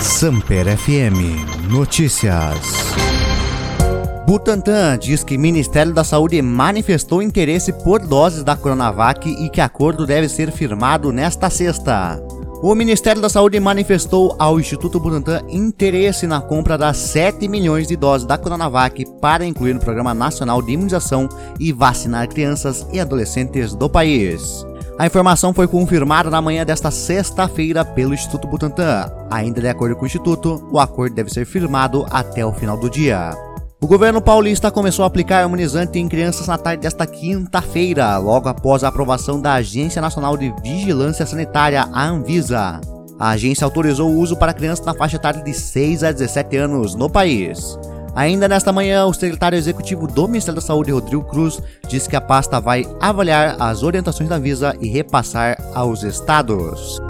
Samper FM Notícias. Butantan diz que Ministério da Saúde manifestou interesse por doses da Coronavac e que acordo deve ser firmado nesta sexta. O Ministério da Saúde manifestou ao Instituto Butantan interesse na compra das 7 milhões de doses da Coronavac para incluir no Programa Nacional de Imunização e vacinar crianças e adolescentes do país. A informação foi confirmada na manhã desta sexta-feira pelo Instituto Butantan. Ainda de acordo com o Instituto, o acordo deve ser firmado até o final do dia. O governo paulista começou a aplicar imunizante em crianças na tarde desta quinta-feira, logo após a aprovação da Agência Nacional de Vigilância Sanitária, a Anvisa. A agência autorizou o uso para crianças na faixa etária de 6 a 17 anos no país. Ainda nesta manhã, o secretário executivo do Ministério da Saúde, Rodrigo Cruz, disse que a pasta vai avaliar as orientações da Anvisa e repassar aos estados.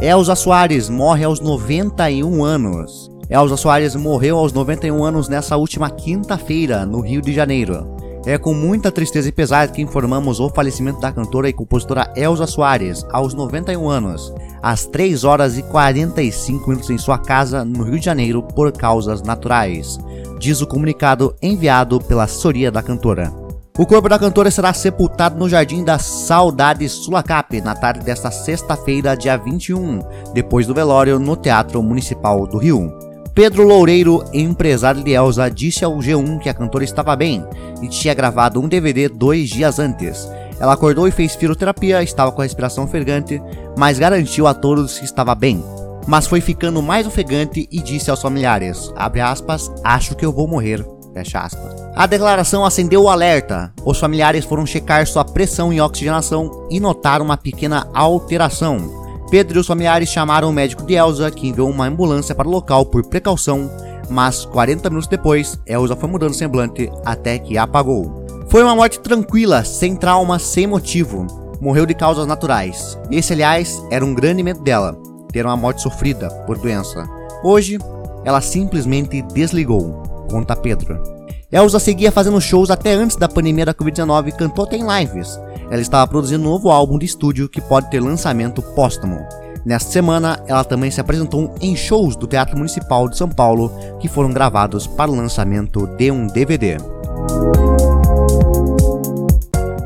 Elza Soares morre aos 91 anos. Elza Soares morreu aos 91 anos nessa última quinta-feira, no Rio de Janeiro. É com muita tristeza e pesar que informamos o falecimento da cantora e compositora Elza Soares, aos 91 anos, às 3 horas e 45 minutos em sua casa, no Rio de Janeiro, por causas naturais, diz o comunicado enviado pela assessoria da cantora. O corpo da cantora será sepultado no Jardim da Saudade Sulacap na tarde desta sexta-feira, dia 21, depois do velório no Teatro Municipal do Rio. Pedro Loureiro, empresário de Elsa, disse ao G1 que a cantora estava bem e tinha gravado um DVD dois dias antes. Ela acordou e fez fisioterapia, estava com a respiração ofegante, mas garantiu a todos que estava bem. Mas foi ficando mais ofegante e disse aos familiares, aspas, acho que eu vou morrer. A declaração acendeu o alerta. Os familiares foram checar sua pressão e oxigenação e notaram uma pequena alteração. Pedro e os familiares chamaram o médico de Elsa, que enviou uma ambulância para o local por precaução, mas 40 minutos depois, Elsa foi mudando semblante até que apagou. Foi uma morte tranquila, sem trauma, sem motivo. Morreu de causas naturais. Esse, aliás, era um grande medo dela, ter uma morte sofrida por doença. Hoje, ela simplesmente desligou conta Pedro. Elza seguia fazendo shows até antes da pandemia da Covid-19 e cantou até em lives. Ela estava produzindo um novo álbum de estúdio que pode ter lançamento póstumo. Nesta semana, ela também se apresentou em shows do Teatro Municipal de São Paulo que foram gravados para o lançamento de um DVD.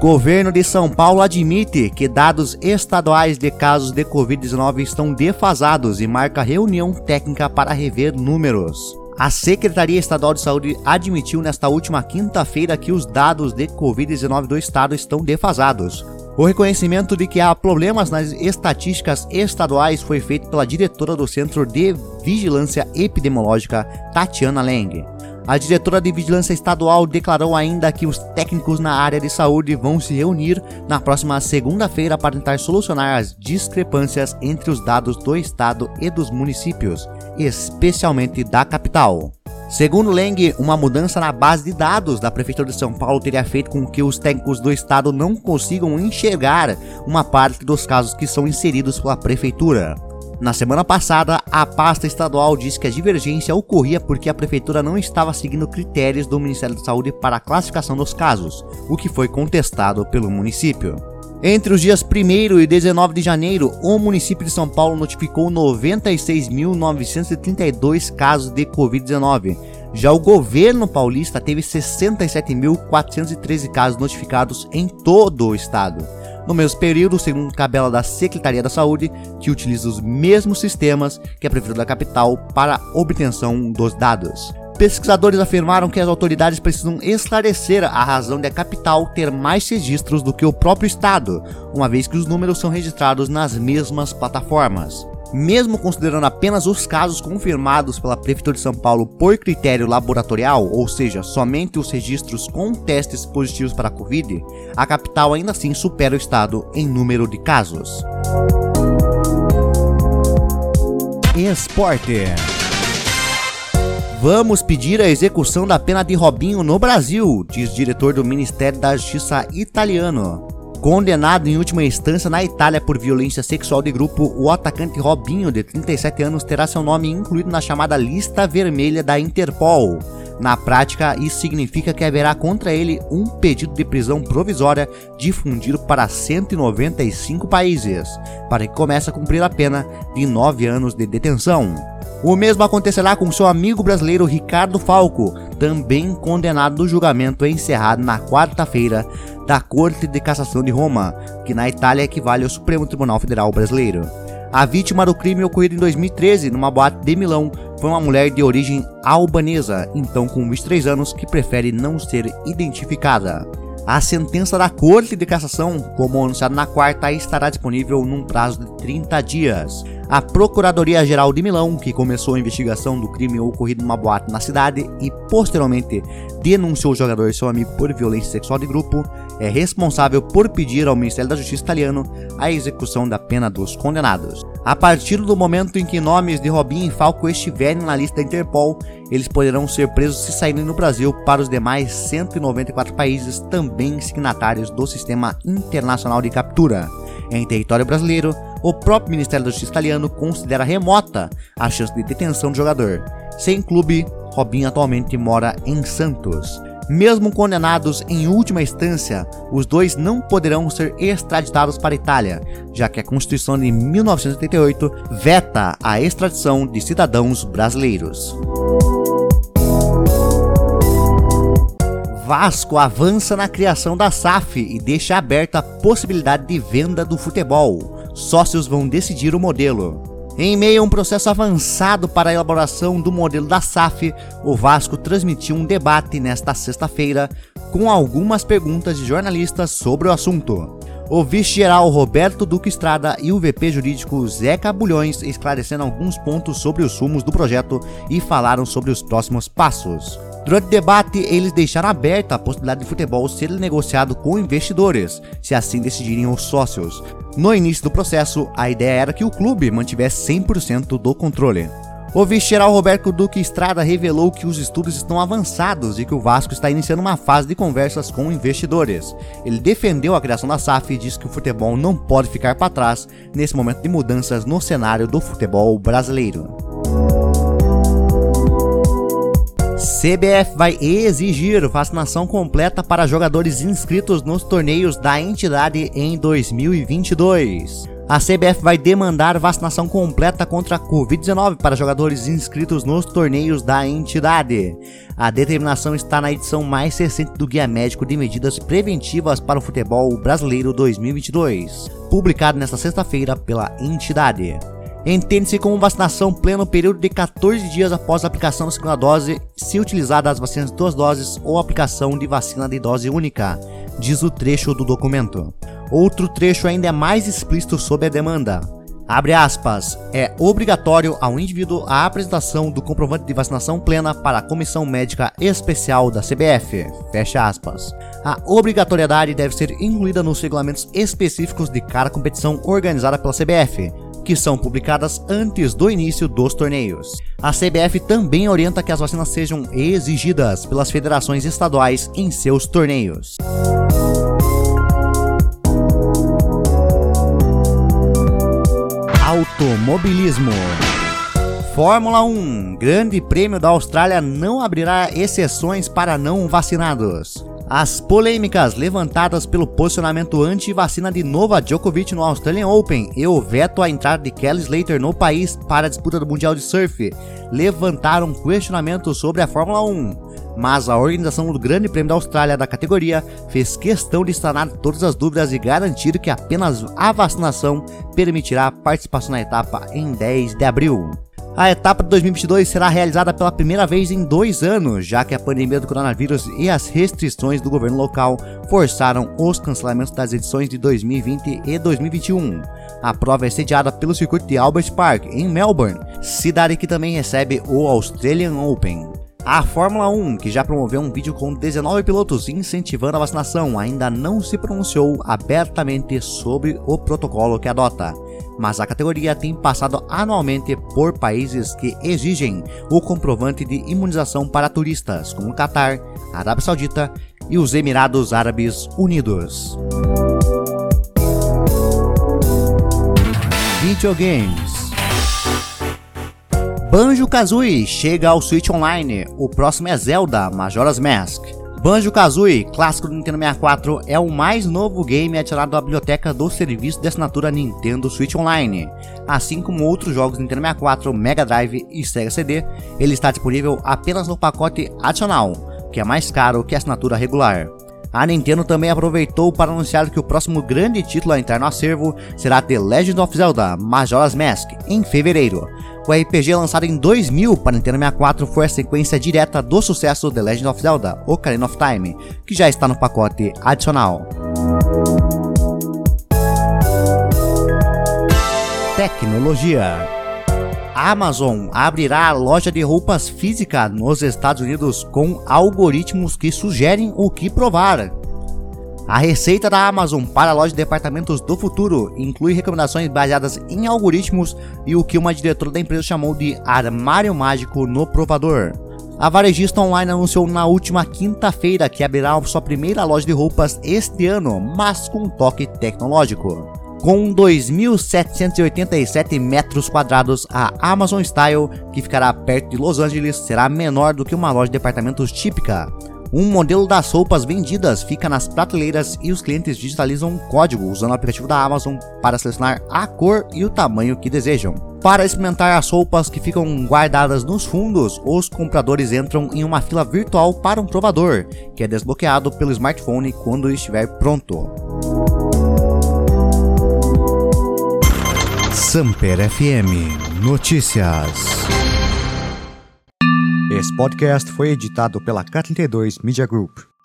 Governo de São Paulo admite que dados estaduais de casos de Covid-19 estão defasados e marca reunião técnica para rever números. A Secretaria Estadual de Saúde admitiu nesta última quinta-feira que os dados de Covid-19 do estado estão defasados. O reconhecimento de que há problemas nas estatísticas estaduais foi feito pela diretora do Centro de Vigilância Epidemiológica, Tatiana Leng. A diretora de Vigilância Estadual declarou ainda que os técnicos na área de saúde vão se reunir na próxima segunda-feira para tentar solucionar as discrepâncias entre os dados do estado e dos municípios, especialmente da capital. Segundo Leng, uma mudança na base de dados da Prefeitura de São Paulo teria feito com que os técnicos do estado não consigam enxergar uma parte dos casos que são inseridos pela Prefeitura. Na semana passada, a pasta estadual disse que a divergência ocorria porque a prefeitura não estava seguindo critérios do Ministério da Saúde para a classificação dos casos, o que foi contestado pelo município. Entre os dias 1 e 19 de janeiro, o município de São Paulo notificou 96.932 casos de Covid-19. Já o governo paulista teve 67.413 casos notificados em todo o estado. No mesmo período, segundo tabela da Secretaria da Saúde, que utiliza os mesmos sistemas que a Prefeitura da Capital para obtenção dos dados. Pesquisadores afirmaram que as autoridades precisam esclarecer a razão de a capital ter mais registros do que o próprio estado, uma vez que os números são registrados nas mesmas plataformas. Mesmo considerando apenas os casos confirmados pela Prefeitura de São Paulo por critério laboratorial, ou seja, somente os registros com testes positivos para a Covid, a capital ainda assim supera o estado em número de casos. Esporte. Vamos pedir a execução da pena de Robinho no Brasil, diz diretor do Ministério da Justiça italiano. Condenado em última instância na Itália por violência sexual de grupo, o atacante Robinho, de 37 anos, terá seu nome incluído na chamada lista vermelha da Interpol. Na prática, isso significa que haverá contra ele um pedido de prisão provisória difundido para 195 países, para que comece a cumprir a pena de 9 anos de detenção. O mesmo acontecerá com seu amigo brasileiro Ricardo Falco, também condenado no julgamento encerrado na quarta-feira da Corte de Cassação de Roma, que na Itália equivale ao Supremo Tribunal Federal Brasileiro. A vítima do crime ocorrido em 2013 numa boate de Milão foi uma mulher de origem albanesa, então com 23 anos, que prefere não ser identificada. A sentença da Corte de Cassação, como anunciado na quarta, estará disponível num prazo de 30 dias. A Procuradoria-Geral de Milão, que começou a investigação do crime ocorrido numa boate na cidade e posteriormente denunciou o jogador e seu amigo por violência sexual de grupo, é responsável por pedir ao Ministério da Justiça italiano a execução da pena dos condenados. A partir do momento em que nomes de Robin e Falco estiverem na lista da Interpol, eles poderão ser presos se saírem no Brasil para os demais 194 países também signatários do Sistema Internacional de Captura. Em território brasileiro, o próprio Ministério da Justiça italiano considera remota a chance de detenção do jogador. Sem clube, Robinho atualmente mora em Santos. Mesmo condenados em última instância, os dois não poderão ser extraditados para a Itália, já que a Constituição de 1988 veta a extradição de cidadãos brasileiros. Vasco avança na criação da SAF e deixa aberta a possibilidade de venda do futebol. Sócios vão decidir o modelo. Em meio a um processo avançado para a elaboração do modelo da SAF, o Vasco transmitiu um debate nesta sexta-feira com algumas perguntas de jornalistas sobre o assunto. O vice-geral Roberto Duque Estrada e o VP jurídico Zeca Bulhões esclareceram alguns pontos sobre os sumos do projeto e falaram sobre os próximos passos. Durante o debate, eles deixaram aberta a possibilidade de futebol ser negociado com investidores, se assim decidirem os sócios. No início do processo, a ideia era que o clube mantivesse 100% do controle. O vice-geral Roberto Duque Estrada revelou que os estudos estão avançados e que o Vasco está iniciando uma fase de conversas com investidores. Ele defendeu a criação da SAF e disse que o futebol não pode ficar para trás nesse momento de mudanças no cenário do futebol brasileiro. CBF vai exigir vacinação completa para jogadores inscritos nos torneios da entidade em 2022. A CBF vai demandar vacinação completa contra a Covid-19 para jogadores inscritos nos torneios da entidade. A determinação está na edição mais recente do Guia Médico de Medidas Preventivas para o Futebol Brasileiro 2022, publicado nesta sexta-feira pela entidade entende-se como vacinação plena no período de 14 dias após a aplicação da segunda dose, se utilizada as vacinas de duas doses ou aplicação de vacina de dose única, diz o trecho do documento. Outro trecho ainda é mais explícito sobre a demanda. Abre aspas, é obrigatório ao indivíduo a apresentação do comprovante de vacinação plena para a Comissão Médica Especial da CBF. Fecha aspas. A obrigatoriedade deve ser incluída nos regulamentos específicos de cada competição organizada pela CBF, que são publicadas antes do início dos torneios. A CBF também orienta que as vacinas sejam exigidas pelas federações estaduais em seus torneios. Automobilismo Fórmula 1 Grande Prêmio da Austrália não abrirá exceções para não vacinados. As polêmicas levantadas pelo posicionamento anti-vacina de Nova Djokovic no Australian Open e o veto à entrada de Kelly Slater no país para a disputa do Mundial de Surf levantaram questionamentos sobre a Fórmula 1. Mas a organização do Grande Prêmio da Austrália da categoria fez questão de sanar todas as dúvidas e garantir que apenas a vacinação permitirá a participação na etapa em 10 de abril. A etapa de 2022 será realizada pela primeira vez em dois anos, já que a pandemia do coronavírus e as restrições do governo local forçaram os cancelamentos das edições de 2020 e 2021. A prova é sediada pelo circuito de Albert Park, em Melbourne, cidade que também recebe o Australian Open. A Fórmula 1, que já promoveu um vídeo com 19 pilotos incentivando a vacinação, ainda não se pronunciou abertamente sobre o protocolo que adota mas a categoria tem passado anualmente por países que exigem o comprovante de imunização para turistas, como Catar, Arábia Saudita e os Emirados Árabes Unidos. Videogames Banjo-Kazooie chega ao Switch Online. O próximo é Zelda Majora's Mask. Banjo-Kazooie, clássico do Nintendo 64, é o mais novo game adicionado à biblioteca do serviço de assinatura Nintendo Switch Online. Assim como outros jogos Nintendo 64, Mega Drive e Sega CD, ele está disponível apenas no pacote adicional, que é mais caro que a assinatura regular. A Nintendo também aproveitou para anunciar que o próximo grande título a entrar no acervo será The Legend of Zelda Majora's Mask, em fevereiro. O RPG lançado em 2000 para Nintendo 64 foi a sequência direta do sucesso The Legend of Zelda Ocarina of Time, que já está no pacote adicional. Tecnologia a Amazon abrirá a loja de roupas física nos Estados Unidos com algoritmos que sugerem o que provar. A receita da Amazon para a loja de departamentos do futuro inclui recomendações baseadas em algoritmos e o que uma diretora da empresa chamou de armário mágico no provador. A varejista online anunciou na última quinta-feira que abrirá sua primeira loja de roupas este ano, mas com um toque tecnológico. Com 2.787 metros quadrados, a Amazon Style, que ficará perto de Los Angeles, será menor do que uma loja de departamentos típica. Um modelo das roupas vendidas fica nas prateleiras e os clientes digitalizam um código usando o aplicativo da Amazon para selecionar a cor e o tamanho que desejam. Para experimentar as roupas que ficam guardadas nos fundos, os compradores entram em uma fila virtual para um provador, que é desbloqueado pelo smartphone quando estiver pronto. Samper FM Notícias. Esse podcast foi editado pela K32 Media Group.